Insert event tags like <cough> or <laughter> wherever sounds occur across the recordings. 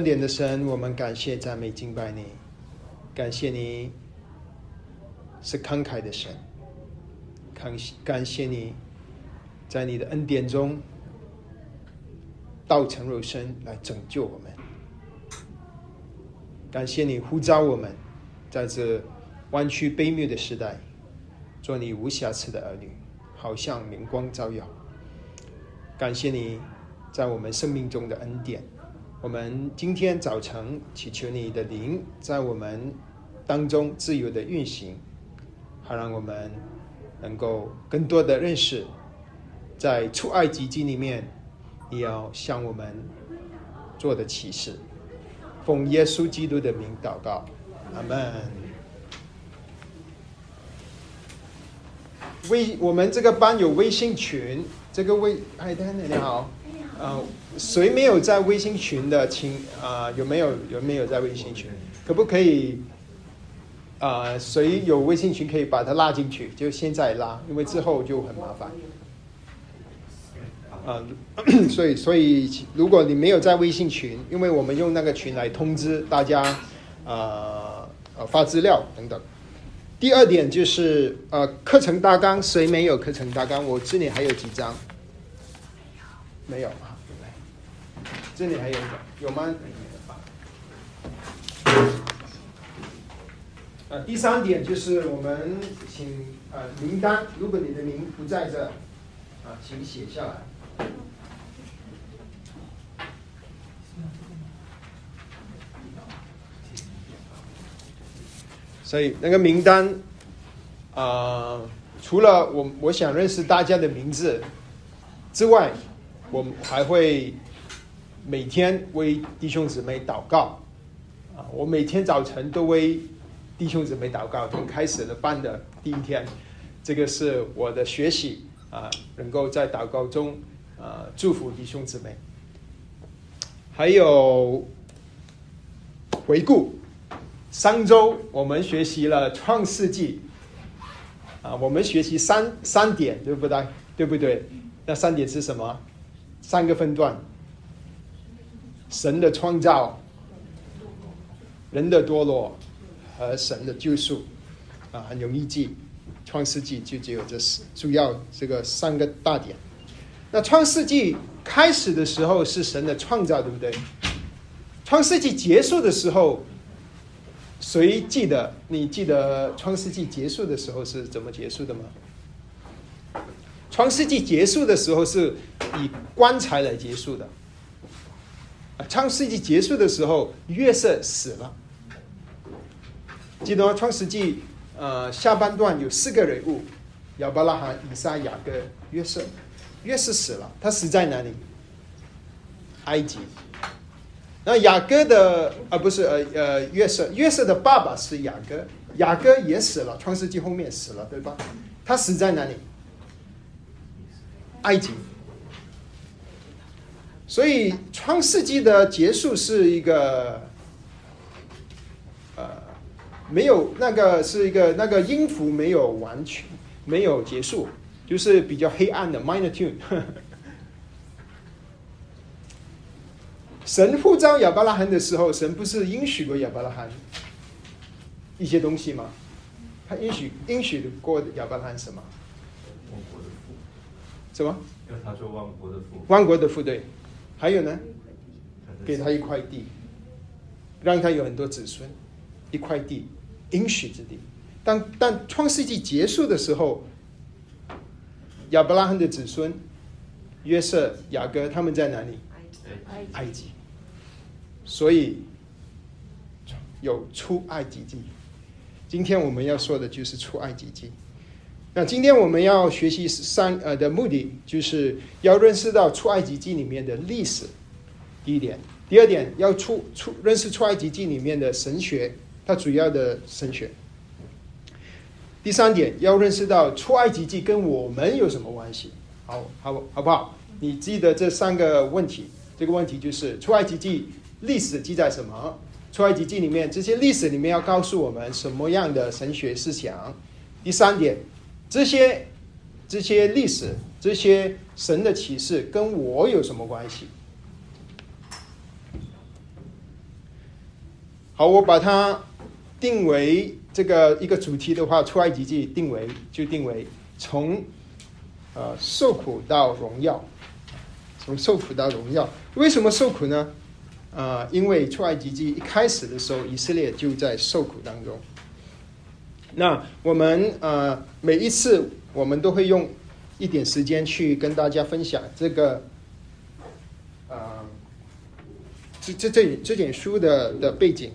恩典的神，我们感谢、赞美、敬拜你，感谢你是慷慨的神，感感谢你在你的恩典中道成肉身来拯救我们，感谢你呼召我们在这弯曲卑劣的时代做你无瑕疵的儿女，好像明光照耀。感谢你在我们生命中的恩典。我们今天早晨祈求你的灵在我们当中自由的运行，好让我们能够更多的认识，在出埃及记里面，你要向我们做的启示。奉耶稣基督的名祷告，阿门。微我们这个班有微信群，这个微嗨，丹丹你好，呃，谁没有在微信群的，请啊、有没有有没有在微信群？可不可以？啊，谁有微信群可以把他拉进去？就现在拉，因为之后就很麻烦。啊、<clears throat> 所以所以如果你没有在微信群，因为我们用那个群来通知大家，啊呃发资料等等。第二点就是呃课程大纲，谁没有课程大纲？我这里还有几张，没有？这里还有一个，有吗？呃，第三点就是我们请呃名单，如果你的名不在这，啊，请写下来。所以那个名单，啊、除了我我想认识大家的名字之外，我们还会每天为弟兄姊妹祷告。啊，我每天早晨都为弟兄姊妹祷告，从开始了班的第一天，这个是我的学习啊，能够在祷告中啊祝福弟兄姊妹。还有回顾，上周我们学习了创世纪，啊，我们学习三三点，对不对？对不对？那三点是什么？三个分段：神的创造、人的堕落和神的救赎。啊，很容易记，创世纪就只有这四主要这个三个大点。那创世纪开始的时候是神的创造，对不对？创世纪结束的时候，谁记得？你记得创世纪结束的时候是怎么结束的吗？创世纪结束的时候是以棺材来结束的。创世纪结束的时候，约瑟死了。记得吗？创世纪呃下半段有四个人物：亚伯拉罕、以撒、雅各、约瑟。约瑟死了，他死在哪里？埃及。那雅各的啊不是呃呃约瑟，约瑟的爸爸是雅各，雅各也死了，创世纪后面死了，对吧？他死在哪里？埃及。所以创世纪的结束是一个，呃，没有那个是一个那个音符没有完全没有结束，就是比较黑暗的 minor tune。神呼召亚伯拉罕的时候，神不是应许过亚伯拉罕一些东西吗？他应许应许过亚伯拉罕什么？万国的父，什么？要他说万国的父，万国的副队，还有呢？给他一块地，让他有很多子孙，一块地，应许之地。但但创世纪结束的时候，亚伯拉罕的子孙约瑟、雅各他们在哪里？哎埃及。所以有出埃及记。今天我们要说的就是出埃及记。那今天我们要学习三呃的目的，就是要认识到出埃及记里面的历史。第一点，第二点要出出认识出埃及记里面的神学，它主要的神学。第三点要认识到出埃及记跟我们有什么关系？好，好，好不好？你记得这三个问题。这个问题就是出埃及记历史记载什么？出埃及记里面这些历史里面要告诉我们什么样的神学思想？第三点，这些这些历史、这些神的启示跟我有什么关系？好，我把它定为这个一个主题的话，出埃及记定为就定为从呃受苦到荣耀，从受苦到荣耀。为什么受苦呢？啊、因为出埃及记一开始的时候，以色列就在受苦当中。那我们呃每一次我们都会用一点时间去跟大家分享这个啊、这这这这卷书的的背景。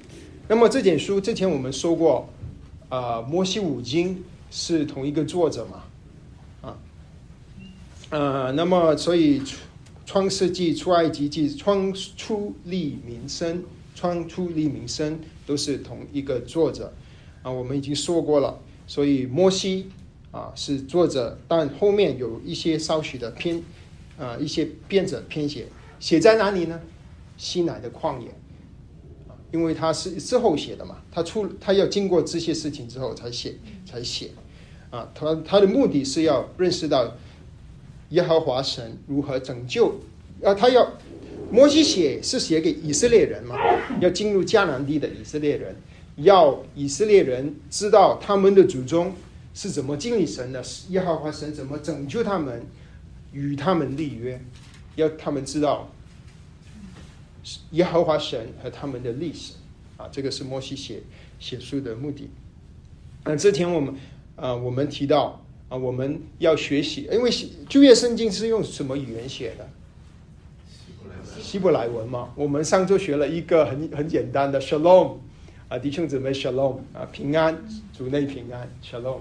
那么这卷书之前我们说过，啊、摩西五经是同一个作者嘛，啊，呃，那么所以创世纪、出埃及记、创出利民生、创出利民生都是同一个作者啊，我们已经说过了。所以摩西啊是作者，但后面有一些稍许的偏啊一些编者编写，写在哪里呢？西乃的旷野啊，因为他是之后写的嘛，他出他要经过这些事情之后才写才写啊，他他的目的是要认识到耶和华神如何拯救啊，他要摩西写是写给以色列人嘛，要进入迦南地的以色列人，要以色列人知道他们的祖宗是怎么经历神的，耶和华神怎么拯救他们，与他们立约，要他们知道耶和华神和他们的历史啊，这个是摩西写写书的目的。那之前我们啊、我们提到啊，我们要学习，因为旧约圣经是用什么语言写的？希伯来文希伯来文嘛。我们上周学了一个很很简单的 shalom 啊，弟兄姊妹 shalom 啊，平安，主内平安 shalom。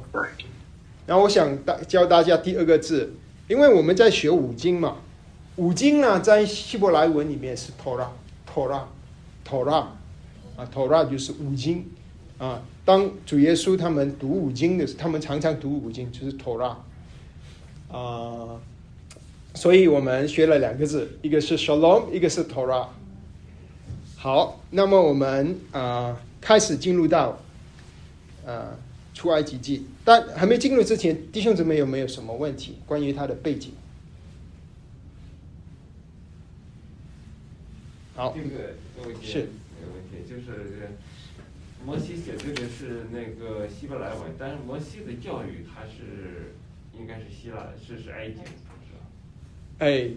然后我想大教大家第二个字，因为我们在学五经嘛，五经呢在希伯来文里面是 Torah，Torah，Torah 啊，Torah 就是五经啊。当主耶稣他们读五经的时候，他们常常读五经，就是 Torah 啊。所以我们学了两个字，一个是 Shalom，一个是 Torah。好，那么我们啊、开始进入到呃出埃及记，但还没进入之前，弟兄姊妹有没有什么问题关于他的背景？好这，个有问题，是有问题，就是摩西写这个是那个希伯来文，但是摩西的教育他是应该是希腊，是是埃及的，是吧？哎，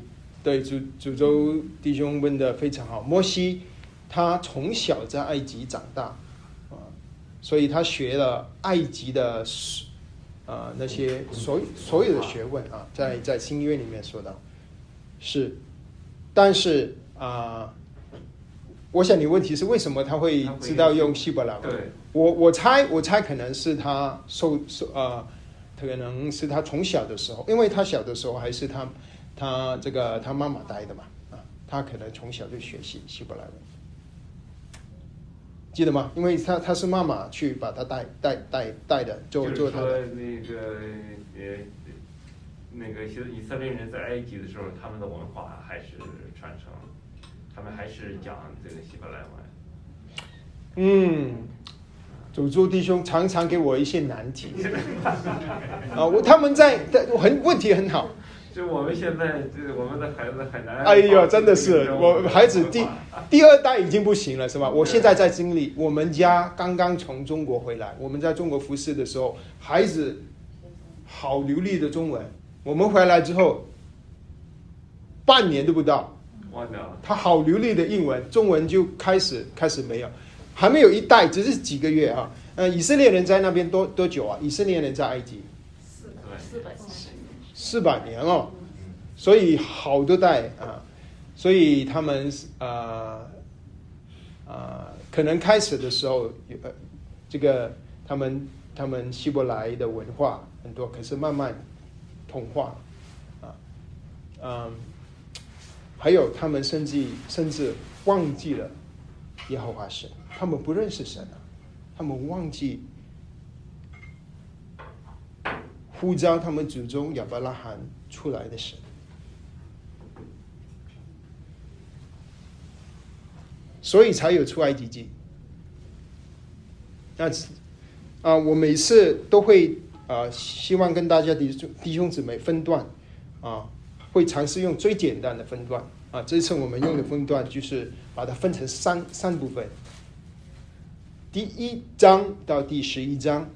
对，主主周弟兄问的非常好。摩西他从小在埃及长大啊，所以他学了埃及的啊那些所所有的学问啊，在在新约里面说到是，但是啊，我想你问题是为什么他会知道用希伯来文？我我猜我猜可能是他受受呃，可能是他从小的时候，因为他小的时候还是他他这个他妈妈带的嘛啊，他可能从小就学习希伯来文，记得吗？因为他他是妈妈去把他带带带带的，做就是说做他的那个呃那个以色以色列人在埃及的时候，他们的文化还是传承，他们还是讲这个希伯来文。嗯。主诸弟兄常常给我一些难题 <laughs> 啊，我他们在在很问题很好，就我们现在这我们的孩子很难。哎呦，真的是我孩子第第二代已经不行了，是吧？我现在在经历，我们家刚刚从中国回来，我们在中国服侍的时候，孩子好流利的中文，我们回来之后，半年都不到，忘掉了。他好流利的英文，中文就开始开始没有，还没有一代，只是几个月啊。呃，以色列人在那边多多久啊？以色列人在埃及四百年了，所以好多代啊，所以他们啊啊，可能开始的时候呃，这个他们他们希伯来的文化很多，可是慢慢同化啊，嗯，还有他们甚至甚至忘记了耶和华神，他们不认识神啊，他们忘记。呼召他们祖宗亚伯拉罕出来的神。所以才有出埃及记。那啊、我每次都会啊、希望跟大家弟兄弟兄姊妹分段啊、会尝试用最简单的分段啊。这次我们用的分段就是把它分成三三部分第一章到第十一章，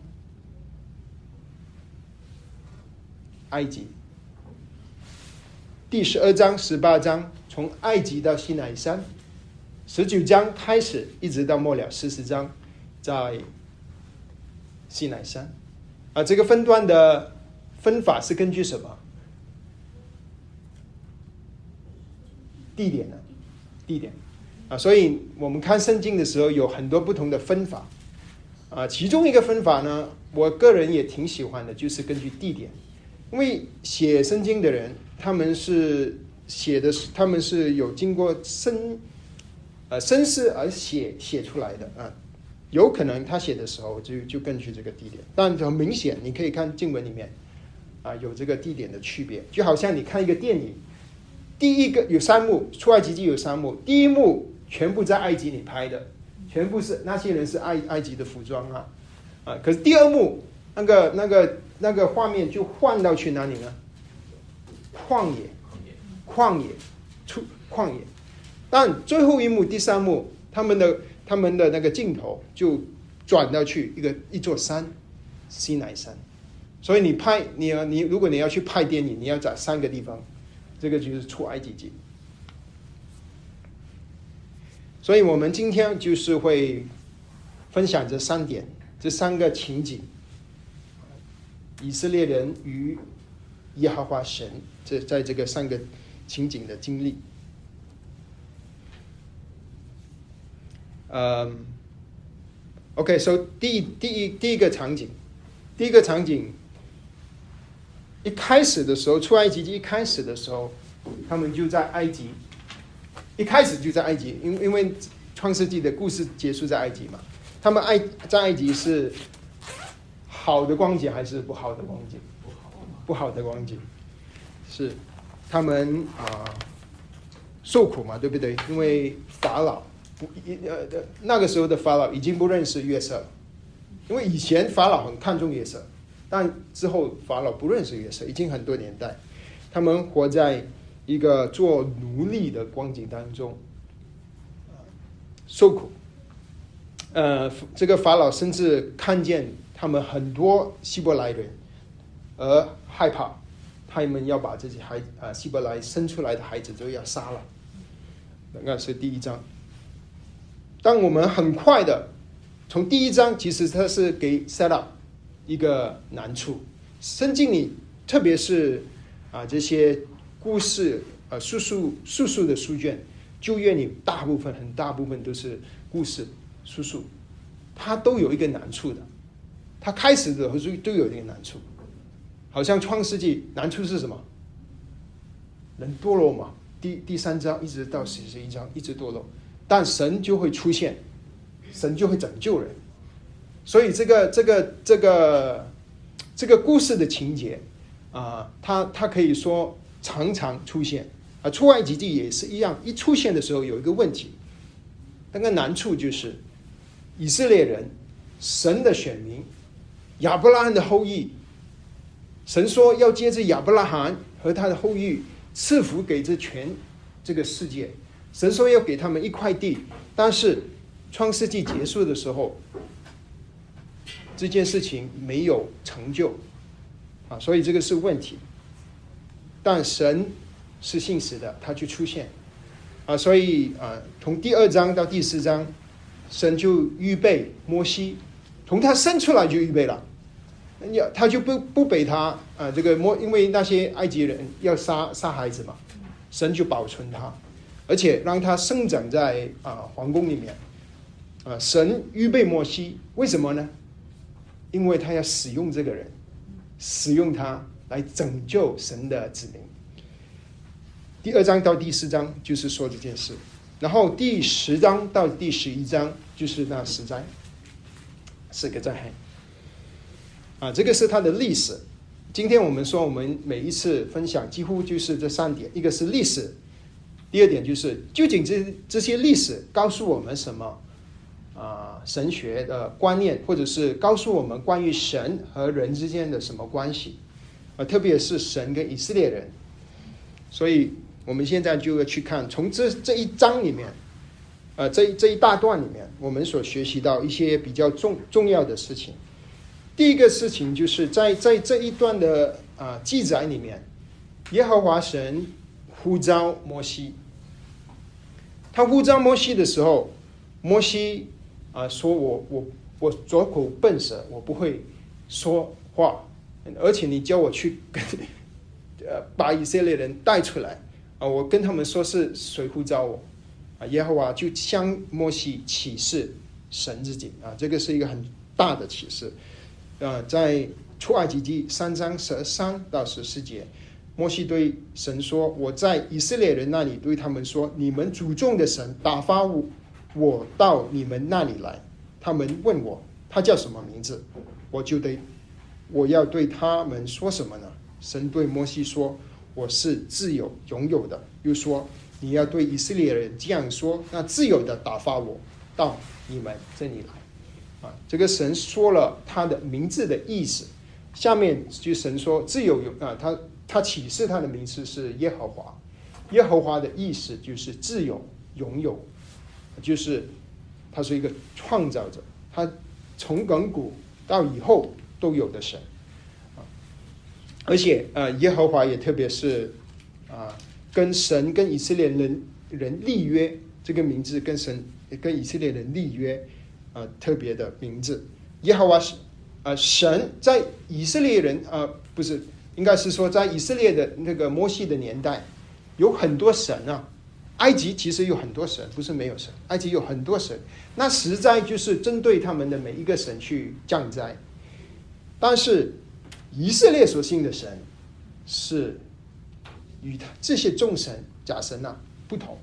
埃及；第十二章、十八章从埃及到西奈山；十九章开始一直到末了四十章，在西奈山。啊，这个分段的分法是根据什么？地点呢？地点啊，所以我们看圣经的时候有很多不同的分法啊。其中一个分法呢，我个人也挺喜欢的，就是根据地点，因为写圣经的人他们是写的是他们是有经过深呃深思而写写出来的啊。有可能他写的时候就就根据这个地点，但很明显你可以看经文里面啊有这个地点的区别，就好像你看一个电影。第一个有三幕，出埃及记有三幕。第一幕全部在埃及里拍的，全部是那些人是埃埃及的服装啊，啊。可是第二幕那个那个那个画面就换到去哪里呢？旷野，旷野，出旷野。但最后一幕第三幕，他们的他们的那个镜头就转到去一个一座山，西奈山。所以你拍你要你如果你要去拍电影，你要找三个地方。这个就是出埃及记，所以我们今天就是会分享这三点，这三个情景：以色列人与耶和华神，这在这个三个情景的经历。嗯，OK，so 第第一第一个场景，第一个场景。一开始的时候，出埃及记一开始的时候，他们就在埃及。一开始就在埃及，因因为创世纪的故事结束在埃及嘛。他们埃在埃及是好的光景还是不好的光景？不好，的光景是他们啊受苦嘛，对不对？因为法老不一呃那个时候的法老已经不认识月色了，因为以前法老很看重月色。但之后法老不认识约瑟，已经很多年代，他们活在一个做奴隶的光景当中，受苦。呃，这个法老甚至看见他们很多希伯来人，而害怕，他们要把这些孩啊希伯来生出来的孩子都要杀了。那是第一章。当我们很快的从第一章，其实它是给 set up。一个难处，圣经里特别是啊这些故事呃叙述叙述的书卷，旧约里大部分很大部分都是故事叙述，它都有一个难处的。他开始的时候都都有一个难处，好像创世纪难处是什么？人堕落嘛，第第三章一直到四十一章一直堕落，但神就会出现，神就会拯救人。所以这个这个这个这个故事的情节啊，它它可以说常常出现啊。出埃及记也是一样，一出现的时候有一个问题，那个难处就是以色列人神的选民亚伯拉罕的后裔，神说要接着亚伯拉罕和他的后裔赐福给这全这个世界，神说要给他们一块地，但是创世纪结束的时候。这件事情没有成就，啊，所以这个是问题。但神是信实的，他就出现，啊，所以啊，从第二章到第四章，神就预备摩西，从他生出来就预备了，要他就不不给他啊，这个摩，因为那些埃及人要杀杀孩子嘛，神就保存他，而且让他生长在啊皇宫里面，啊，神预备摩西，为什么呢？因为他要使用这个人，使用他来拯救神的子民。第二章到第四章就是说这件事，然后第十章到第十一章就是那十灾，四个灾害。啊，这个是它的历史。今天我们说，我们每一次分享几乎就是这三点：一个是历史，第二点就是究竟这这些历史告诉我们什么。啊，神学的观念，或者是告诉我们关于神和人之间的什么关系，啊，特别是神跟以色列人。所以，我们现在就要去看从这这一章里面，呃，这这一大段里面，我们所学习到一些比较重重要的事情。第一个事情就是在在这一段的啊记载里面，耶和华神呼召摩西。他呼召摩西的时候，摩西啊说：“我我我左口笨舌，我不会说话，而且你叫我去跟呃把以色列人带出来啊，我跟他们说是谁呼召我啊？耶和华就向摩西启示神自己啊，这个是一个很大的启示呃，在出埃及记三章十三到十四节。”摩西对神说：“我在以色列人那里对他们说，你们祖宗的神打发我，我到你们那里来。他们问我他叫什么名字，我就得我要对他们说什么呢？神对摩西说：我是自由拥有的。又说你要对以色列人这样说：那自由的打发我到你们这里来。这个神说了他的名字的意思。下面就神说自由有啊，他。”他启示他的名字是耶和华，耶和华的意思就是自由、拥有，就是他是一个创造者，他从亘古到以后都有的神啊。而且呃，耶和华也特别是啊，跟神跟以色列人人立约，这个名字跟神跟以色列人立约啊，特别的名字。耶和华是啊，神在以色列人啊，不是。应该是说，在以色列的那个摩西的年代，有很多神啊。埃及其实有很多神，不是没有神。埃及有很多神，那实在就是针对他们的每一个神去降灾。但是以色列所信的神是与他这些众神假神呐不同。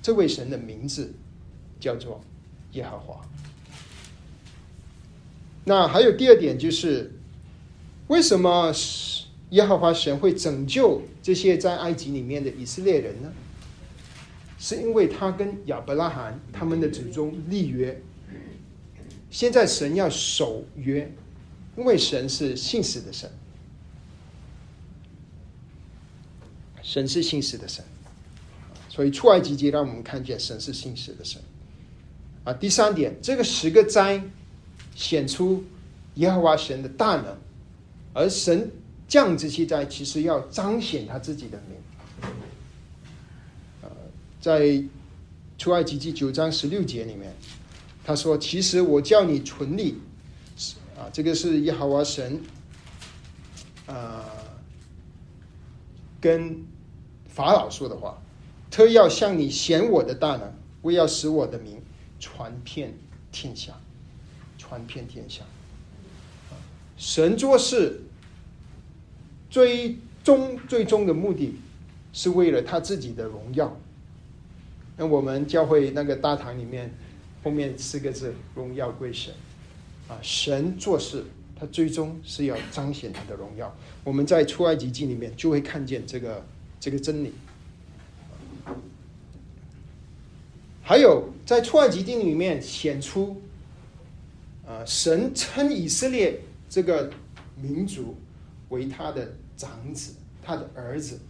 这位神的名字叫做耶和华。那还有第二点就是，为什么？耶和华神会拯救这些在埃及里面的以色列人呢？是因为他跟亚伯拉罕他们的祖宗立约。现在神要守约，因为神是信实的神，神是信实的神，所以出埃及记让我们看见神是信实的神。啊，第三点，这个十个灾显出耶和华神的大能，而神。降这些灾，其实要彰显他自己的名。呃，在出埃及记九章十六节里面，他说：“其实我叫你存立，啊，这个是耶和华神，啊，跟法老说的话，特要向你显我的大能，为要使我的名传遍天下，传遍天下。神做事。”最终最终的目的，是为了他自己的荣耀。那我们教会那个大堂里面，后面四个字“荣耀归神”，啊，神做事，他最终是要彰显他的荣耀。我们在出埃及记里面就会看见这个这个真理。还有在出埃及记里面显出，啊，神称以色列这个民族为他的。长子，他的儿子，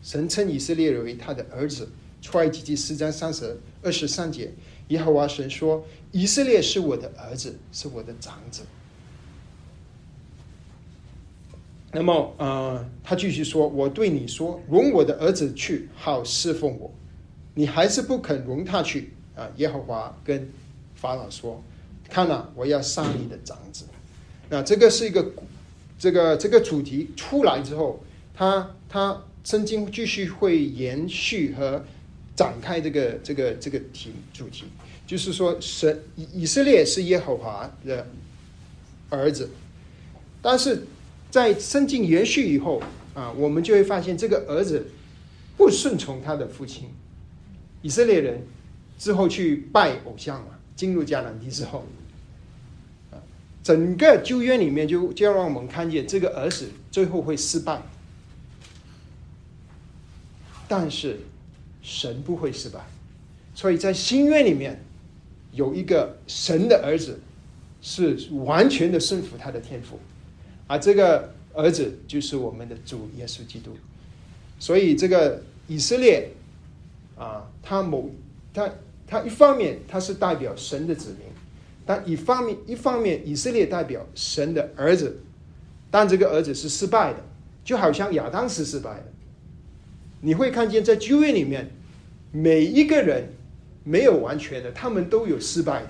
神称以色列人为他的儿子。出埃及记四章三十二十三节，耶和华神说：“以色列是我的儿子，是我的长子。”那么，呃，他继续说：“我对你说，容我的儿子去，好侍奉我。你还是不肯容他去啊？”耶和华跟法老说：“看呐，我要杀你的长子。”那这个是一个。这个这个主题出来之后，他他圣经继续会延续和展开这个这个这个题主题，就是说神以以色列是耶和华的儿子，但是在圣经延续以后啊，我们就会发现这个儿子不顺从他的父亲，以色列人之后去拜偶像嘛，进入迦南地之后。整个旧约里面就就让我们看见这个儿子最后会失败，但是神不会失败，所以在新约里面有一个神的儿子是完全的顺服他的天赋，而这个儿子就是我们的主耶稣基督，所以这个以色列啊，他某他他一方面他是代表神的子民，但一方面一方面以色列代表神的儿子，但这个儿子是失败的，就好像亚当是失败的。你会看见在旧约里面，每一个人没有完全的，他们都有失败的。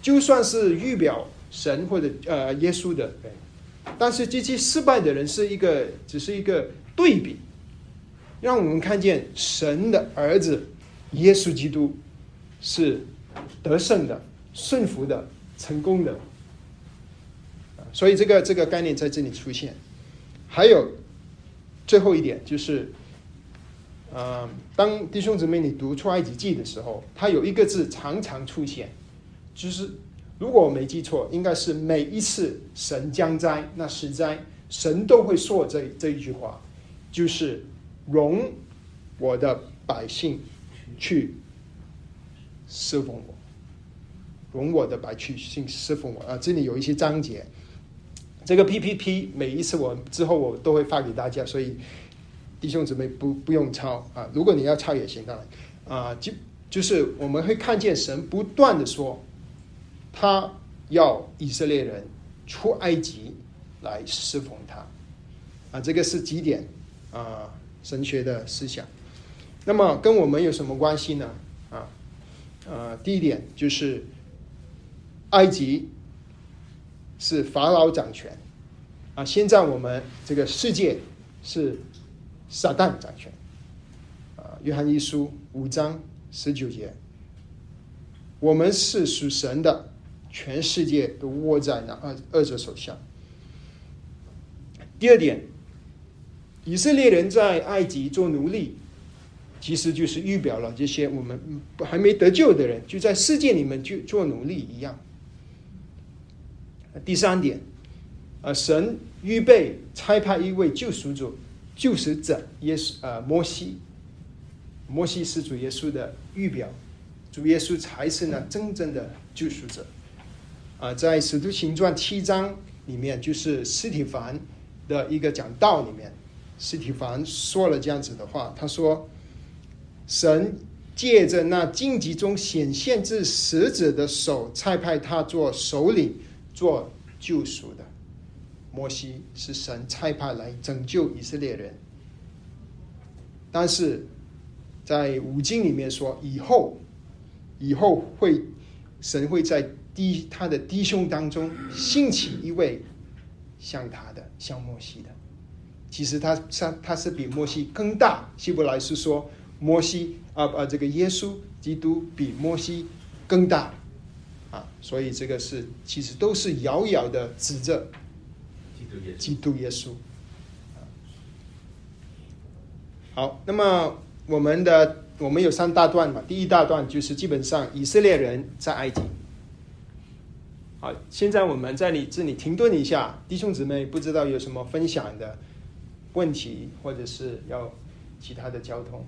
就算是预表神或者呃耶稣的，但是这些失败的人是一个，只是一个对比，让我们看见神的儿子耶稣基督是得胜的、顺服的、成功的。所以这个这个概念在这里出现，还有。最后一点就是，呃，当弟兄姊妹你读出埃及记的时候，它有一个字常常出现，就是如果我没记错，应该是每一次神将灾那十灾，神都会说这这一句话，就是容我的百姓去侍奉我，容我的百姓侍奉我啊！这里有一些章节。这个 PPT 每一次我之后我都会发给大家，所以弟兄姊妹不不用抄啊。如果你要抄也行，当然啊，就就是我们会看见神不断的说，他要以色列人出埃及来侍奉他啊。这个是几点啊神学的思想。那么跟我们有什么关系呢？呃，第一点就是埃及。是法老掌权，啊！现在我们这个世界是撒旦掌权，啊！约翰一书五章十九节，我们是属神的，全世界都握在那二二者手下。第二点，以色列人在埃及做奴隶，其实就是预表了这些我们还没得救的人，就在世界里面就做努力一样。第三点，呃，神预备差派一位救赎主、救赎者耶稣，呃，摩西。摩西是主耶稣的预表，主耶稣才是那真正的救赎者。啊，在使徒行传七章里面，就是斯体凡的一个讲道里面，斯体凡说了这样子的话，他说：“神借着那荆棘中显现至死者的手，差派他做首领。”做救赎的摩西是神差派来拯救以色列人，但是在五经里面说，以后以后会神会在弟他的弟兄当中兴起一位像他的像摩西的，其实他他他是比摩西更大。希伯来是说摩西啊啊，这个耶稣基督比摩西更大。啊，所以这个是其实都是遥遥的指着基督耶稣。好，那么我们的我们有三大段嘛，第一大段就是基本上以色列人在埃及。好，现在我们在你这里停顿一下，弟兄姊妹不知道有什么分享的问题，或者是要其他的交通。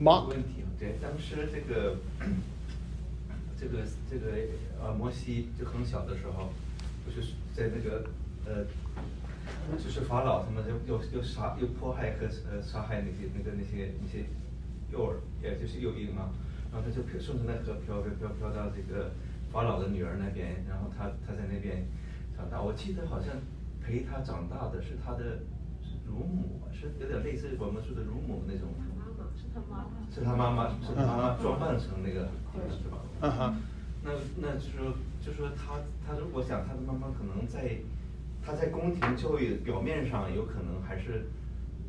问题对，当时这个 <clears throat> 这个这个呃，摩西就很小的时候，不是在那个呃，就是法老他们又又又杀又迫害和呃杀害那些那个那些那些幼儿，也就是幼婴嘛，然后他就顺着那河飘飘飘飘到这个法老的女儿那边，然后他他在那边长大。我记得好像陪他长大的是他的乳母，是有点类似我们说的乳母那种。是他妈妈，是他妈妈装扮成那个，是吧？嗯哼。那那就说，就说他，他如果想他的妈妈可能在，他在宫廷教育表面上有可能还是，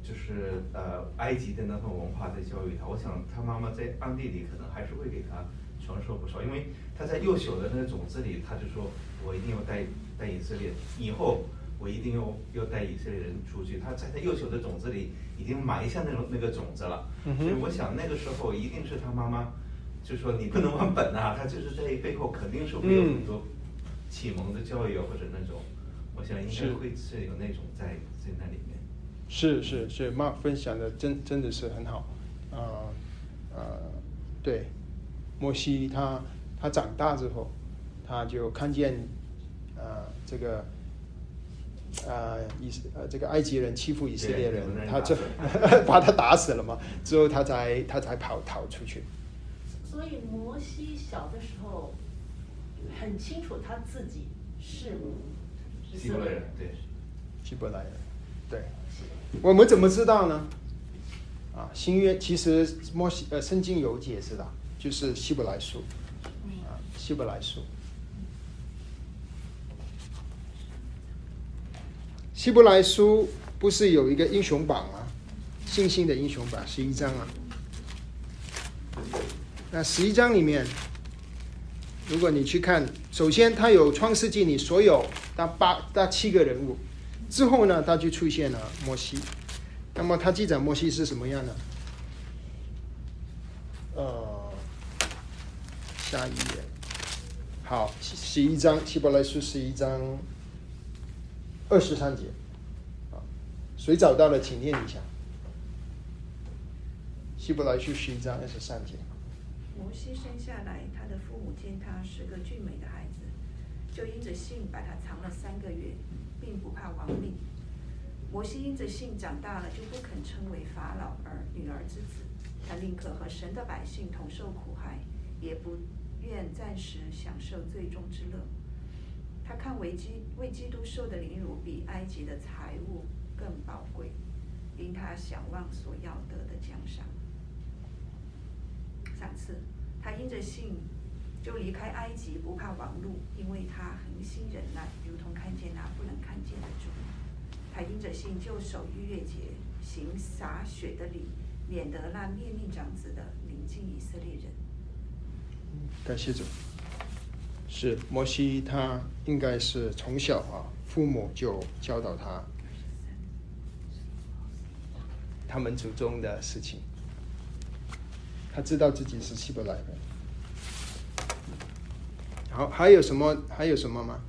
就是呃埃及的那份文化在教育他。我想他妈妈在暗地里可能还是会给他传授不少，因为他在幼小的那个种子里，他就说我一定要带带以色列以后。我一定要要带以色列人出去。他在他幼小的种子里已经埋下那种那个种子了，所以我想那个时候一定是他妈妈就说你不能忘本啊，他就是在背后肯定是会有很多启蒙的教育或者那种，我想应该会是有那种在在那里面。是是是，妈分享的真真的是很好，啊呃对，摩西他他长大之后他就看见呃这个呃以呃这个埃及人欺负以色列人对，他就 <laughs> 把他打死了嘛，之后他才他才跑逃出去。所以摩西小的时候很清楚他自己是希伯来人，对，希伯来人，对，我们怎么知道呢？啊，新约其实摩西呃圣经有解释的，就是希伯来书，啊，希伯来书，希伯来书不是有一个英雄榜吗？信心的英雄榜十一章啊，那十一章里面，如果你去看，首先它有创世纪里所有那八那七个人物，之后呢，他就出现了摩西。那么他记载摩西是什么样呢？呃，下一页，好，十一章希伯来书十一章二十三节，啊，谁找到了请念一下。希伯来书十一章二十三节。摩西生下来，他的父母见他是个俊美的孩子，就因着性把他藏了三个月，并不怕亡命。摩西因着性长大了，就不肯称为法老儿女儿之子，他宁可和神的百姓同受苦害，也不愿暂时享受最终之乐。他看为基为基督受的凌辱比埃及的财物更宝贵，因他想望所要得的奖赏。三次，他因着信就离开埃及，不怕亡路，因为他恒心忍耐，如同看见那不能看见的主。他因着信就守逾越节，行洒血的礼，免得那灭命长子的临近以色列人。感谢主。是摩西，他应该是从小啊，父母就教导他他们祖宗的事情。他知道自己是希伯来人。好，还有什么？还有什么吗？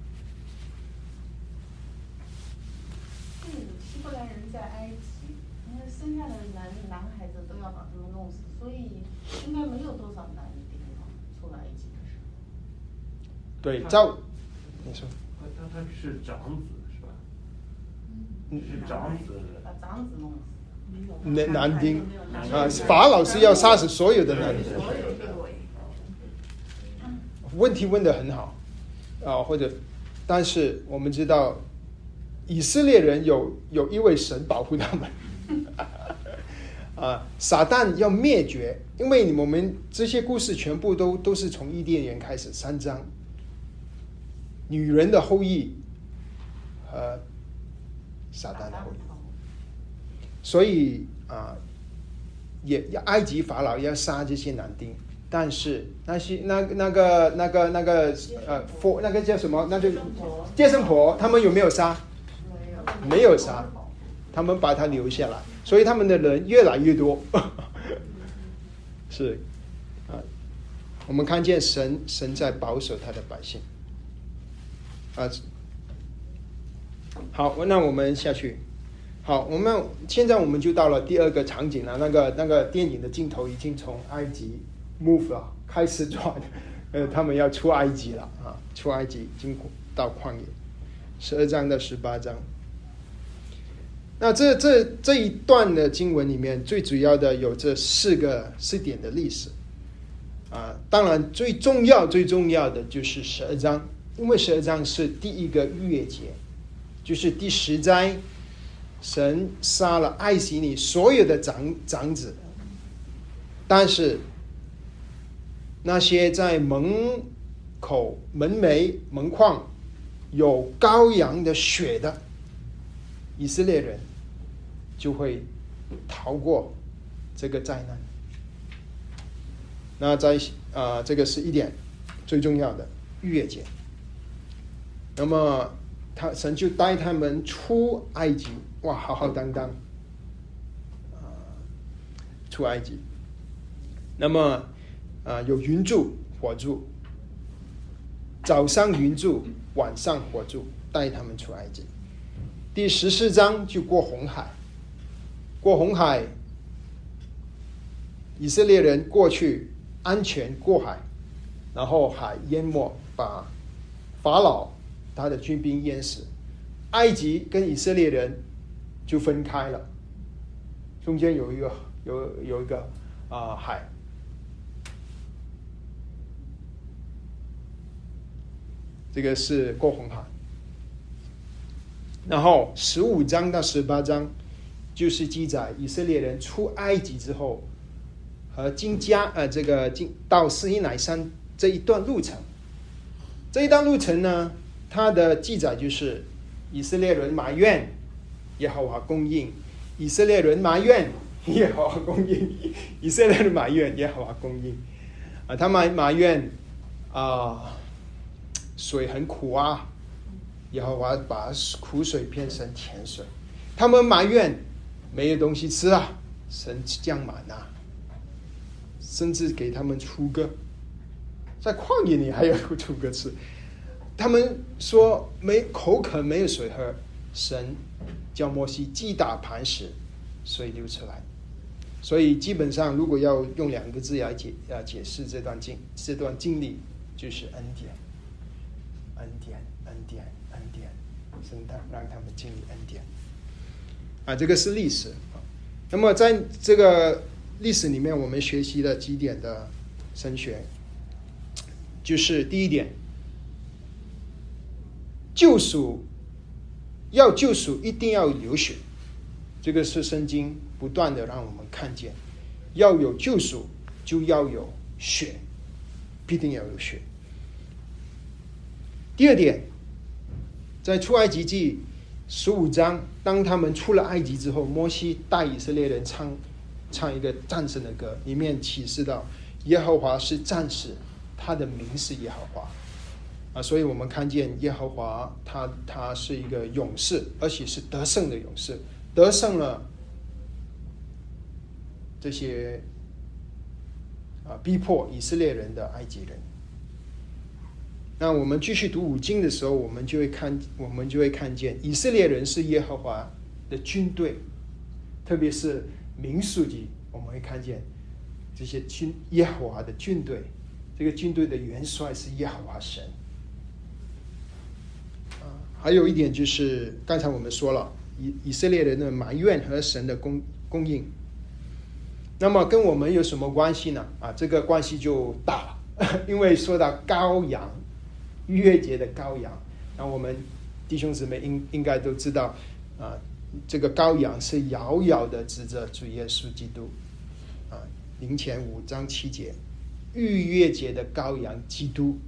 这个希伯来人在埃及，因为生下的男男孩子都要把他们弄死，所以应该没有多少男丁啊，出埃及的时候。对，照你说，他他他是长子是吧？嗯。是长子，把长子弄死。男男丁。啊，法老是要杀死所有的男丁。问题问的很好啊，或者，但是我们知道，以色列人有有一位神保护他们。啊，撒旦要灭绝，因为我们这些故事全部都都是从伊甸园开始，三章，女人的后裔和撒旦的后裔。所以啊，也要埃及法老要杀这些男丁，但是那些那那个那个那个呃，佛那个叫什么？那就接生婆，他们有没有杀？没有杀，他们把他留下来，所以他们的人越来越多。<laughs> 是啊，我们看见神神在保守他的百姓啊。好，那我们下去。好，我们现在我们就到了第二个场景了。那个那个电影的镜头已经从埃及 move 了，开始转，呃，他们要出埃及了啊，出埃及，经过到旷野，十二章到十八章。那这这这一段的经文里面，最主要的有这四个四点的历史啊。当然，最重要最重要的就是十二章，因为十二章是第一个逾越节，就是第十灾。神杀了爱惜你所有的长长子，但是那些在门口、门楣、门框有羔羊的血的以色列人，就会逃过这个灾难。那在啊、呃，这个是一点最重要的逾越节。那么他神就带他们出埃及。哇，浩浩荡荡，啊，出埃及。那么，啊，有云柱、火柱，早上云柱，晚上火柱，带他们出埃及。第十四章就过红海，过红海，以色列人过去安全过海，然后海淹没，把法老他的军兵淹死，埃及跟以色列人就分开了，中间有一个有有一个啊、海。这个是过红海。然后十五章到十八章就是记载以色列人出埃及之后和进加呃这个进到斯伊乃山这一段路程。这一段路程呢，它的记载就是以色列人埋怨耶和华供应，以色列人埋怨耶和华供应，以色列人埋怨耶和华供应啊，他们埋怨啊。水很苦啊，耶和华把苦水变成甜水。他们埋怨没有东西吃啊，神降满啊，甚至给他们出歌，在旷野里还有出歌吃。他们说没口渴，没有水喝，神叫摩西击打磐石，水流出来。所以基本上，如果要用两个字来解啊解释这段经这段经历，就是恩典。恩典，恩典，恩典，神他让他们经历恩典。啊，这个是历史。那么在这个历史里面，我们学习了几点的神学，就是第一点，救赎要救赎一定要流血，这个是圣经不断的让我们看见，要有救赎就要有血，必定要有血。第二点，在出埃及记十五章，当他们出了埃及之后，摩西带以色列人唱唱一个战胜的歌，里面启示到耶和华是战士，他的名是耶和华。啊，所以我们看见耶和华他他是一个勇士，而且是得胜的勇士，得胜了这些啊逼迫以色列人的埃及人。那我们继续读五经的时候，我们就会看，我们就会看见以色列人是耶和华的军队，特别是民数记，我们会看见这些军耶和华的军队，这个军队的元帅是耶和华神。还有一点就是刚才我们说了，以以色列人的埋怨和神的供供应，那么跟我们有什么关系呢？啊，这个关系就大了，<laughs> 因为说到羔羊。逾越节的羔羊，那我们弟兄姊妹应应该都知道，啊，这个羔羊是遥遥的指着主耶稣基督，啊，灵前五章七节，逾越节的羔羊基督，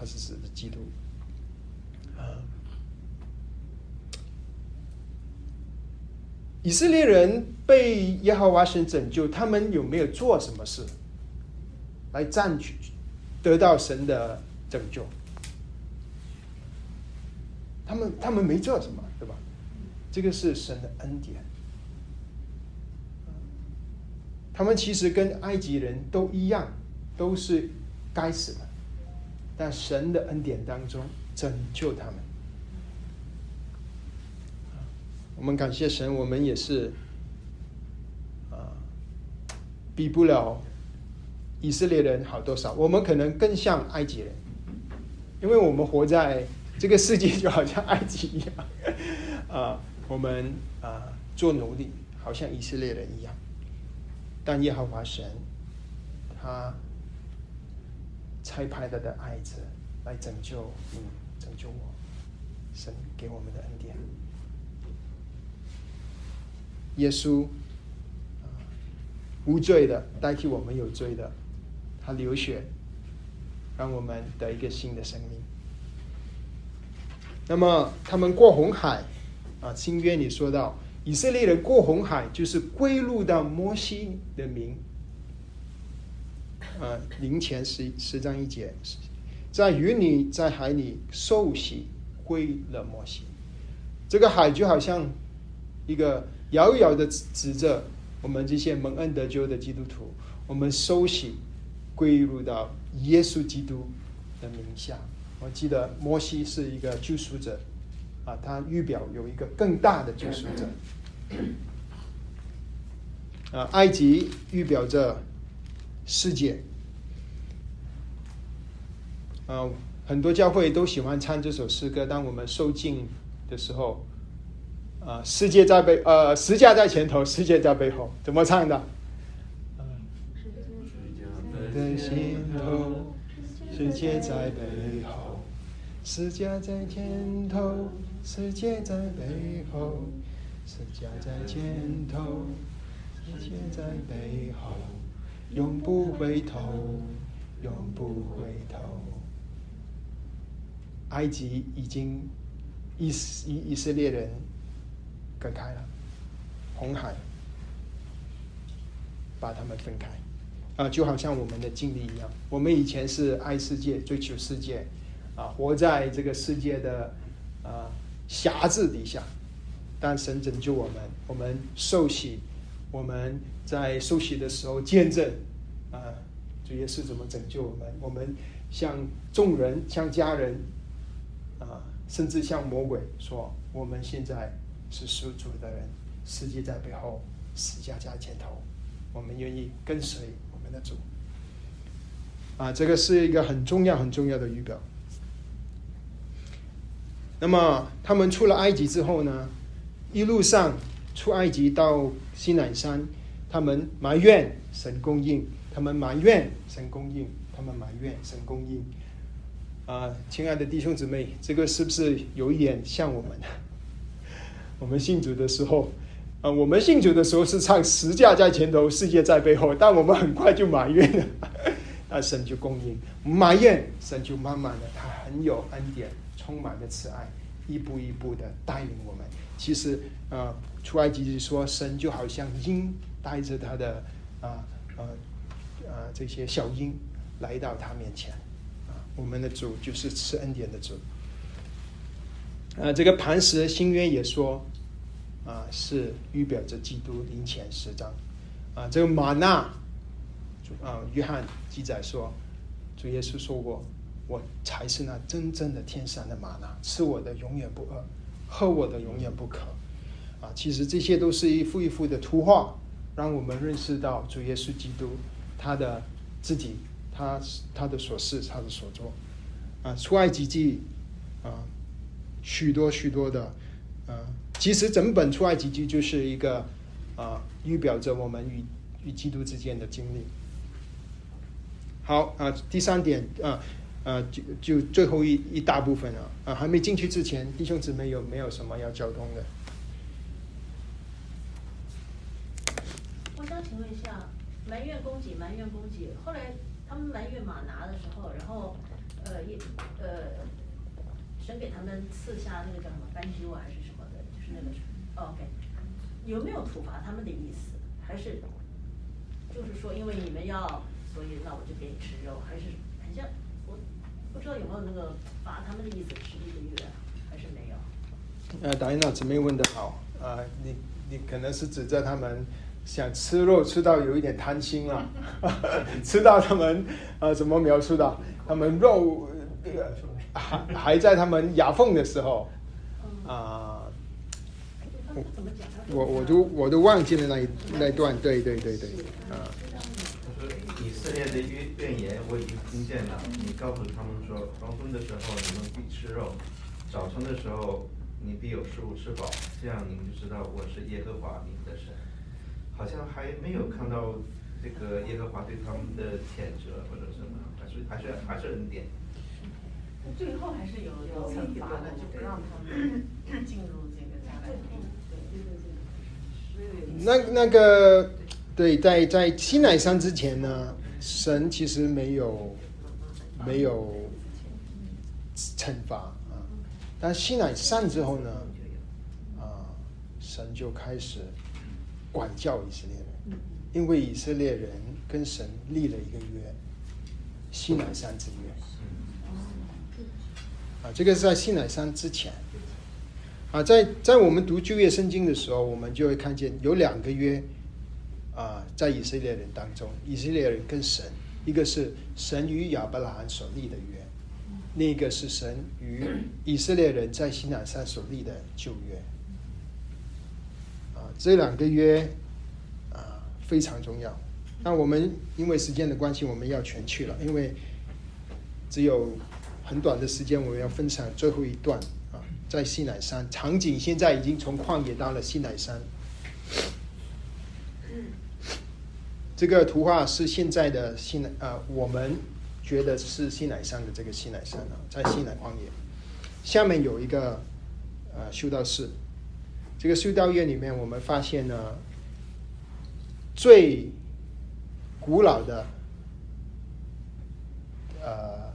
他是指的基督，啊，以色列人被耶和华神拯救，他们有没有做什么事来占据得到神的拯救？他们他们没做什么，对吧？这个是神的恩典。他们其实跟埃及人都一样，都是该死的，但神的恩典当中拯救他们。我们感谢神，我们也是啊，比不了以色列人好多少。我们可能更像埃及人，因为我们活在。这个世界就好像埃及一样，<laughs> 啊，我们啊做奴隶，好像以色列人一样。但耶和华神，他拆派他的爱子来拯救你，拯救我，神给我们的恩典。耶稣无罪的代替我们有罪的，他流血，让我们得一个新的生命。那么他们过红海，啊，新约里说到以色列人过红海，就是归入到摩西的名，啊，灵前十十章一节，在云里在海里受洗归了摩西，这个海就好像一个遥遥的指着我们这些蒙恩得救的基督徒，我们收洗归入到耶稣基督的名下。我记得摩西是一个救赎者，啊，他预表有一个更大的救赎者，啊，埃及预表着世界，啊，很多教会都喜欢唱这首诗歌。当我们受尽的时候，啊，世界在背，呃，十架在前头，世界在背后，怎么唱的？的心头，世界在背后，世界在前头，世界在背后，世界在前头，世界在背后，永不回头，永不回头。埃及已经以以以色列人隔开了，红海把他们分开。啊，就好像我们的经历一样，我们以前是爱世界、追求世界，啊，活在这个世界的啊辖制底下。但神拯救我们，我们受洗，我们在受洗的时候见证，啊，主耶稣怎么拯救我们？我们向众人、向家人，啊，甚至向魔鬼说，我们现在是属主的人，世界在背后，死家在前头，我们愿意跟随我们。的主啊，这个是一个很重要、很重要的预表。那么他们出了埃及之后呢，一路上出埃及到西乃山，他们埋怨神供应，他们埋怨神供应，他们埋怨神供应。啊，亲爱的弟兄姊妹，这个是不是有一点像我们？我们信主的时候。啊，我们信主的时候是唱十架在前头，世界在背后，但我们很快就埋怨了，<laughs> 啊，神就供应，埋怨神就慢慢的，他很有恩典，充满了慈爱，一步一步的带领我们。其实，啊，出埃及记说神就好像鹰带着他的啊啊啊这些小鹰来到他面前，啊，我们的主就是赐恩典的主。啊，这个磐石新约也说。啊，是预表着基督临前十章，啊，这个玛纳，啊，约翰记载说，主耶稣说过，我才是那真正的天上的玛纳，吃我的永远不饿，喝我的永远不渴，啊，其实这些都是一幅一幅的图画，让我们认识到主耶稣基督他的自己，他他的所事，他的所作，啊，出埃及记，啊，许多许多的，啊。其实整本出埃及记就是一个啊，预表着我们与与基督之间的经历。好啊，第三点啊啊，就就最后一一大部分啊啊，还没进去之前，弟兄姊妹有没有什么要交通的？我想请问一下，埋怨供给，埋怨供给，后来他们埋怨马拿的时候，然后呃也呃，神给他们赐下那个叫什么斑鸠啊，还是什么的，就是？那个是，OK，有没有处罚他们的意思？还是就是说，因为你们要，所以那我就给你吃肉？还是很像我不知道有没有那个罚他们的意思，吃一个月还是没有？呃，导演老姊妹问的好，啊，你你可能是指责他们想吃肉吃到有一点贪心了，<laughs> 吃到他们呃怎么描述的？他们肉还 <laughs> 还在他们牙缝的时候，啊。我我都我都忘记了那一那段，对对对对，啊。他说以色列的怨怨言我已经听见了，你告诉他们说，黄昏的时候你们必吃肉，早晨的时候你必有食物吃饱，这样你们就知道我是耶和华你们的神。好像还没有看到这个耶和华对他们的谴责或者什么，还是还是还是恩典。最后还是有有惩罚的，就不让他们 <clears throat> 进入这个迦南地。那那个对，在在西乃山之前呢，神其实没有没有惩罚啊，但西乃山之后呢，啊，神就开始管教以色列人，因为以色列人跟神立了一个约，西乃山之约，这个是在西乃山之前。啊，在在我们读旧约圣经的时候，我们就会看见有两个约，啊，在以色列人当中，以色列人跟神，一个是神与亚伯拉罕所立的约，另一个是神与以色列人在西南山所立的旧约。啊，这两个约啊非常重要。那我们因为时间的关系，我们要全去了，因为只有很短的时间，我们要分享最后一段啊，在西乃山，场景现在已经从旷野到了西乃山。这个图画是现在的西乃啊，我们觉得是西乃山的这个西乃山啊，在西乃旷野。下面有一个呃修道士，这个修道院里面，我们发现呢最古老的呃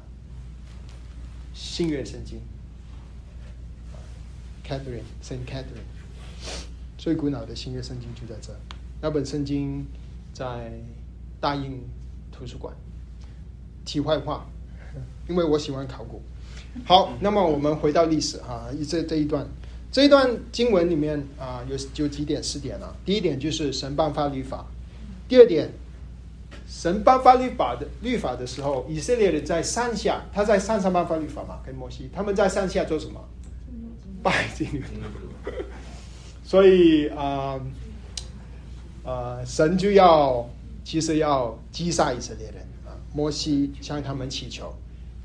新约圣经，Catherine Saint Catherine，最古老的新约圣经就在这。那本圣经在大英图书馆。题外话，<laughs> 因为我喜欢考古。好，那么我们回到历史哈，这这一段，这一段经文里面啊，有有几点四点啊。第一点就是神颁发律法，第二点，神颁发律法的律法的时候，以色列人在山下，他在山上颁发律法嘛，跟摩西，他们在山下做什么？拜金牛。所以啊啊，神就要其实要击杀以色列人啊。摩西向他们祈求，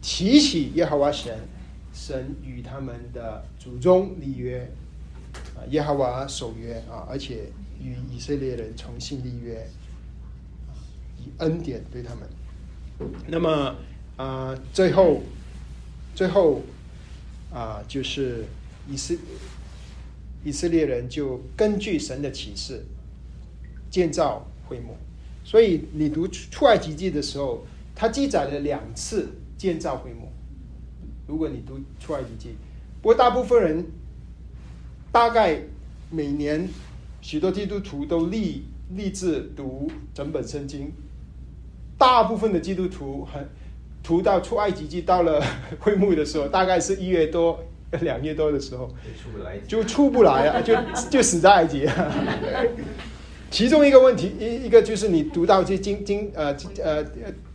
提起耶和华神，神与他们的祖宗立约，啊，耶和华守约啊，而且与以色列人重新立约，以恩典对他们。那么啊，最后，最后啊，就是以色以色列人就根据神的启示建造会幕。所以你读出埃及记的时候。它记载了两次建造会幕。如果你读出埃及记，不过大部分人大概每年许多基督徒都立立志读整本圣经。大部分的基督徒很读到出埃及记到了 <laughs> 会幕的时候，大概是一月多两月多的时候，就出不来啊，就就死在埃及。<laughs> 其中一个问题一一个就是你读到这金金呃呃。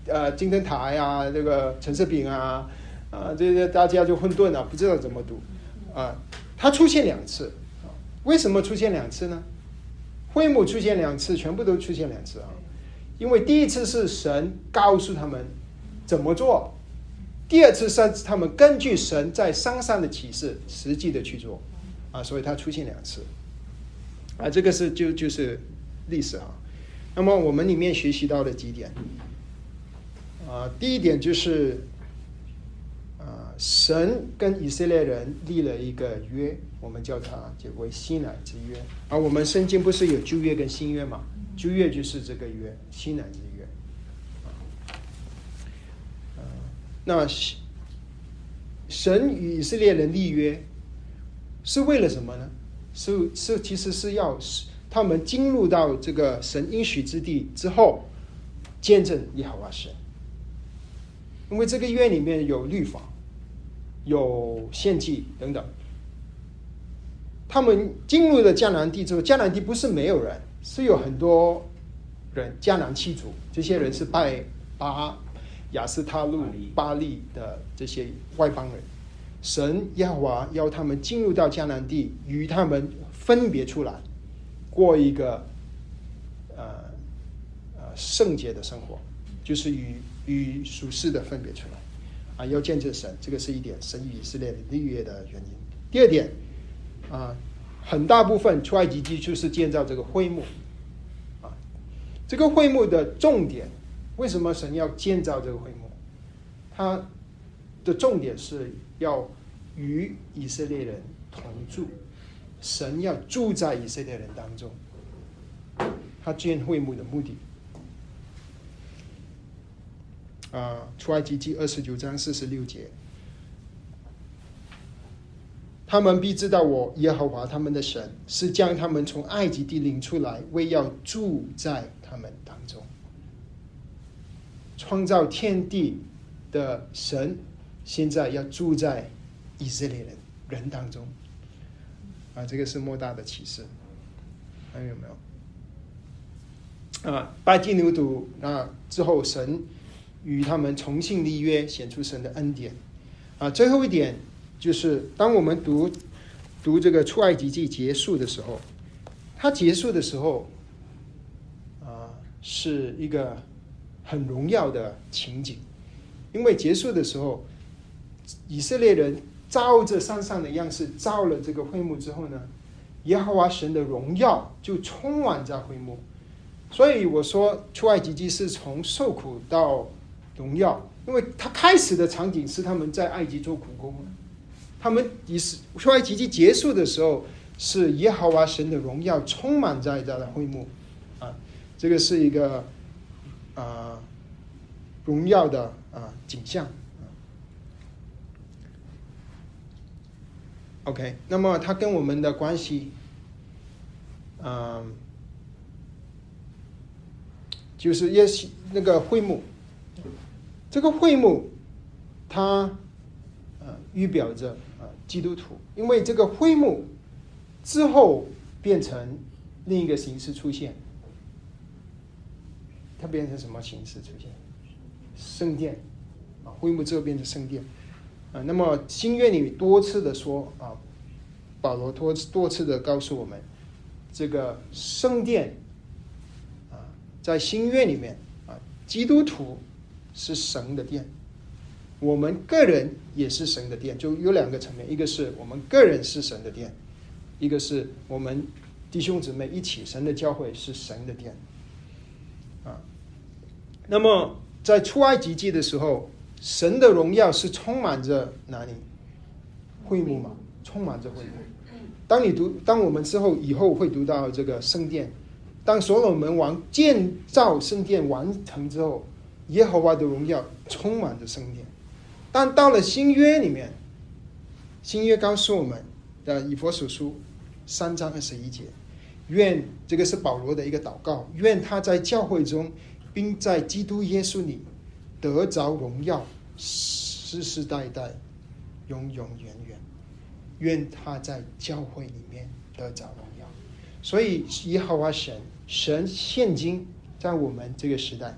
呃，金灯台啊，这个橙色饼啊，啊，这些大家就混沌了，不知道怎么读，啊，它出现两次，啊，为什么出现两次呢？会幕出现两次，全部都出现两次啊，因为第一次是神告诉他们怎么做，第二次是他们根据神在山上的启示实际的去做，啊，所以它出现两次，啊，这个是就就是历史啊，那么我们里面学习到的几点。啊，第一点就是，啊，神跟以色列人立了一个约，我们叫它就为新乃之约。而我们圣经不是有旧约跟新约嘛？旧约就是这个约，西乃之约。那神与以色列人立约是为了什么呢？是是，其实是要他们进入到这个神应许之地之后，见证耶和华神。因为这个院里面有律法，有献祭等等。他们进入了迦南地之后，迦南地不是没有人，是有很多人，迦南七族，这些人是拜巴亚斯他路巴利的这些外邦人。神耶和华要他们进入到迦南地，与他们分别出来，过一个呃呃圣洁的生活，就是与。与属世的分别出来，啊，要见证神，这个是一点，神与以色列的立约的原因。第二点，啊，很大部分出埃及记就是建造这个会幕，啊，这个会幕的重点，为什么神要建造这个会幕？它的重点是要与以色列人同住，神要住在以色列人当中，他建会幕的目的。啊，出埃及记二十九章四十六节，他们必知道我耶和华他们的神是将他们从埃及地领出来，为要住在他们当中。创造天地的神，现在要住在以色列人人当中。啊，这个是莫大的启示，还有没有？啊，拜金牛犊啊之后神。与他们重新立约，显出神的恩典。啊，最后一点就是，当我们读读这个出埃及记结束的时候，它结束的时候，啊，是一个很荣耀的情景，因为结束的时候，以色列人照着山上的样式造了这个会幕之后呢，耶和华神的荣耀就充满在会幕。所以我说出埃及记是从受苦到荣耀，因为他开始的场景是他们在埃及做苦工，他们也是出埃及记结束的时候是耶和华神的荣耀充满在这的会幕，啊，这个是一个啊荣耀的啊景象。OK，那么它跟我们的关系，嗯，就是耶西那个会幕，这个会幕，它呃预表着基督徒，因为这个会幕之后变成另一个形式出现，它变成什么形式出现？圣殿啊，会幕之后变成圣殿。啊，那么新约里多次的说啊，保罗多多次的告诉我们，这个圣殿啊，在新约里面啊，基督徒是神的殿，我们个人也是神的殿，就有两个层面，一个是我们个人是神的殿，一个是我们弟兄姊妹一起神的教会是神的殿，啊，那么在出埃及记的时候。神的荣耀是充满着哪里？会幕嘛，充满着会幕。当你读，当我们之后以后会读到这个圣殿，当所罗门王建造圣殿完成之后，耶和华的荣耀充满着圣殿。但到了新约里面，新约告诉我们的以佛所书三章二十一节，愿这个是保罗的一个祷告，愿他在教会中，并在基督耶稣里。得着荣耀，世世代代，永永远远，愿他在教会里面得着荣耀。所以，耶和华神，神现今在我们这个时代，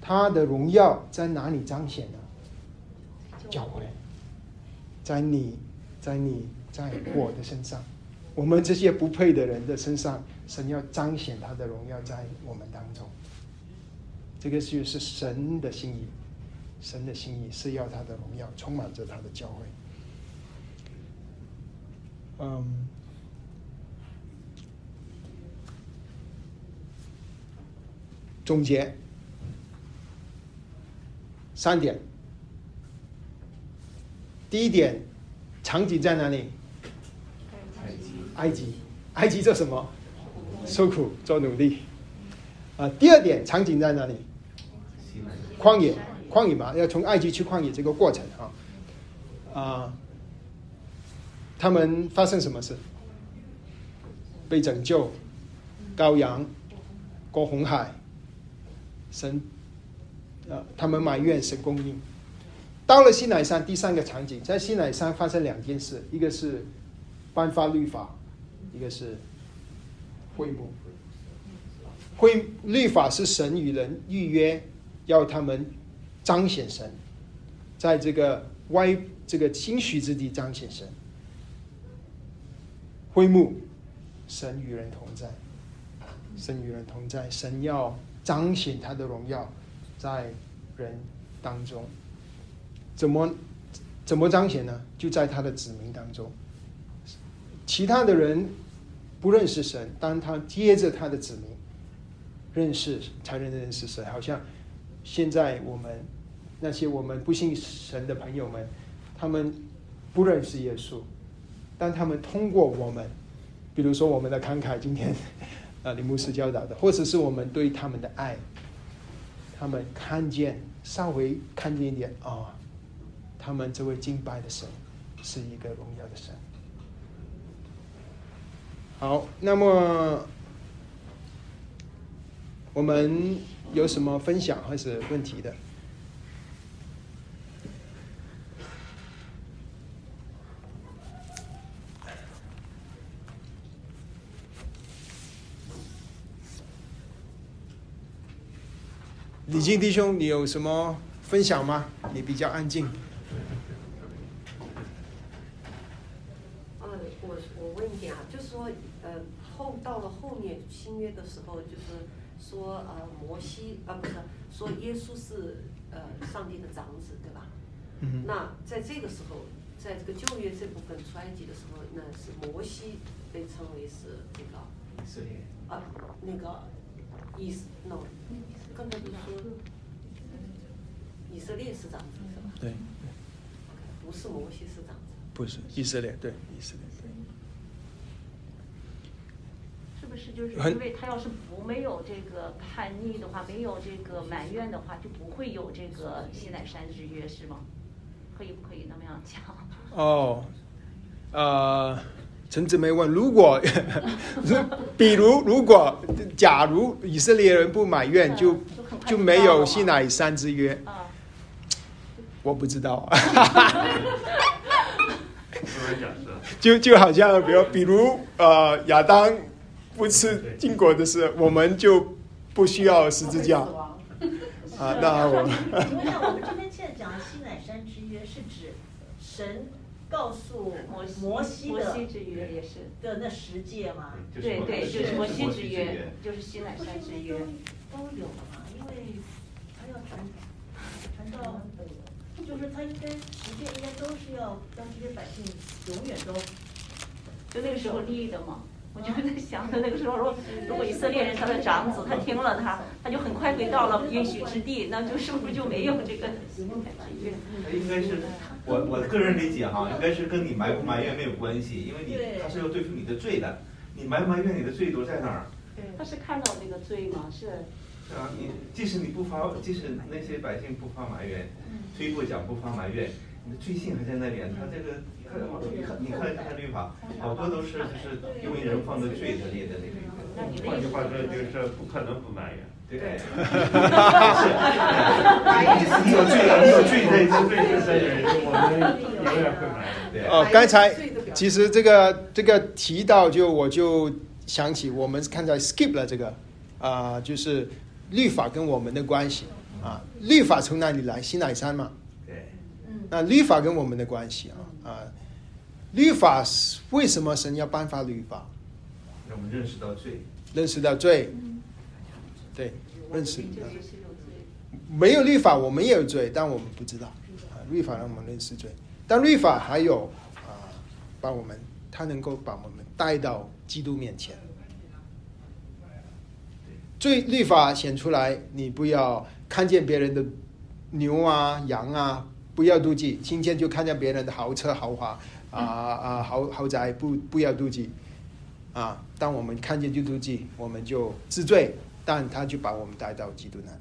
他的荣耀在哪里彰显呢？教会，在你，在你，在我的身上，我们这些不配的人的身上，神要彰显他的荣耀在我们当中。这个就是神的心意，神的心意是要他的荣耀充满着他的教会。嗯，总结三点。第一点，场景在哪里？埃及，埃及，埃及做什么？受苦，做努力。啊，第二点，场景在哪里？旷野，旷野嘛，要从埃及去旷野这个过程啊，啊，他们发生什么事？被拯救，羔羊，过红海，神，啊，他们埋怨神供应。到了西乃山，第三个场景，在西乃山发生两件事，一个是颁发律法，一个是会幕。会律法是神与人预约。要他们彰显神，在这个歪这个清虚之地彰显神，会幕，神与人同在，神与人同在，神要彰显他的荣耀在人当中，怎么怎么彰显呢？就在他的子民当中，其他的人不认识神，当他接着他的子民认识，才能认识神，好像。现在我们那些我们不信神的朋友们，他们不认识耶稣，但他们通过我们，比如说我们的慷慨，今天啊李牧师教导的，或者是我们对他们的爱，他们看见稍微看见一点啊，他们这位敬拜的神是一个荣耀的神。好，那么我们。有什么分享还是问题的？李静弟兄，你有什么分享吗？你比较安静。呃，我我问一点啊，就是说，呃，后到了后面新约的时候，就是。说呃摩西啊不是说耶稣是呃上帝的长子对吧？嗯那在这个时候，在这个旧约这部分出埃及的时候，那是摩西被称为是这个以色列啊那个以色 no，刚才不是说以色列是长子是吧？对，不是摩西是长子。不是以色列，对以色列，对。是不是就是因为他要是不没有这个叛逆的话，没有这个埋怨的话，就不会有这个西乃山之约，是吗？可以不可以那么样讲？<laughs> 哦，呃，陈姊妹问，如果，如 <laughs> 比如如果，假如以色列人不埋怨，就嗯就没有西乃山之约，啊，我不知道。<laughs> 就就好像比如比如呃亚当不吃禁果的时候，我们就不需要十字架 <laughs> 啊，那我请问一下，我们这边现在讲的西乃山之约是指神告诉摩西摩西摩的西之约也是，的那十诫吗？对对，就是摩西之约约，，就是西乃山之约都。有的嘛？因为他要传传到，就是他应该十诫应该都是要让这些百姓永远都就那个时候立的嘛。我就在想，那个时候如果如果以色列人他的长子他听了他，他就很快回到了应许之地，那就是不是就没有这个西乃之约？应该是我我个人理解哈，应该是跟你埋不埋怨没有关系，因为你他是要对付你的罪的，你埋不埋怨你的罪都在那儿。他是看到那个罪吗？是。是啊，你即使你不发，即使那些百姓不发埋怨，推过讲不发埋怨，你的罪性还在那边。他这个，他你看你看看律法，好多都是就是因为人犯的罪才列的那个。换句话说，就是不可能不埋怨。对，是，你有罪了，你有罪在这罪是在人，我们永远会埋怨。对。哦，刚才其实这个这个提到就我就想起我们刚才 skip 了这个啊、就是律法跟我们的关系啊，律法从哪里来？西乃山嘛。对，那律法跟我们的关系啊啊，律法是为什么神要颁发律法？让我们认识到罪。认识到罪，对，认识到。没有律法，我们也有罪，但我们不知道。啊，律法让我们认识罪，但律法还有啊，把我们，它能够把我们带到基督面前。罪律法显出来，你不要看见别人的牛啊、羊啊，不要妒忌；今天就看见别人的豪车、豪华啊啊豪豪宅，不不要妒忌。啊，当我们看见就妒忌，我们就自罪，但他就把我们带到基督那里。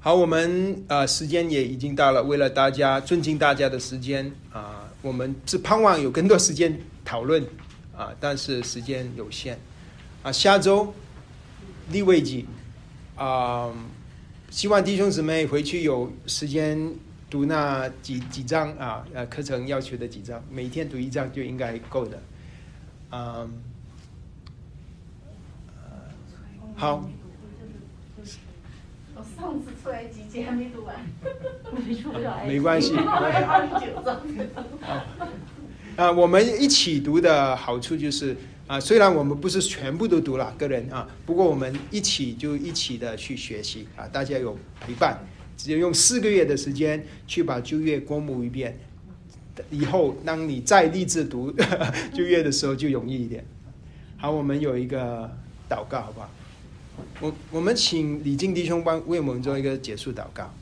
好，我们呃时间也已经到了，为了大家尊敬大家的时间啊、我们是盼望有更多时间讨论啊、但是时间有限啊、下周立位记啊、希望弟兄姊妹回去有时间读那几几章啊，呃，课程要求的几章，每天读一章就应该够的。嗯、呃好，我上次出来几节还没读完，没出不了埃及没关系。二十九章。啊，我们一起读的好处就是啊，虽然我们不是全部都读了个人啊，不过我们一起就一起的去学习啊，大家有陪伴，只有用四个月的时间去把旧约过目一遍，以后当你再立志读 <laughs> 旧约的时候就容易一点。好，我们有一个祷告，好不好？我我们请李静弟兄帮为我们做一个结束祷告。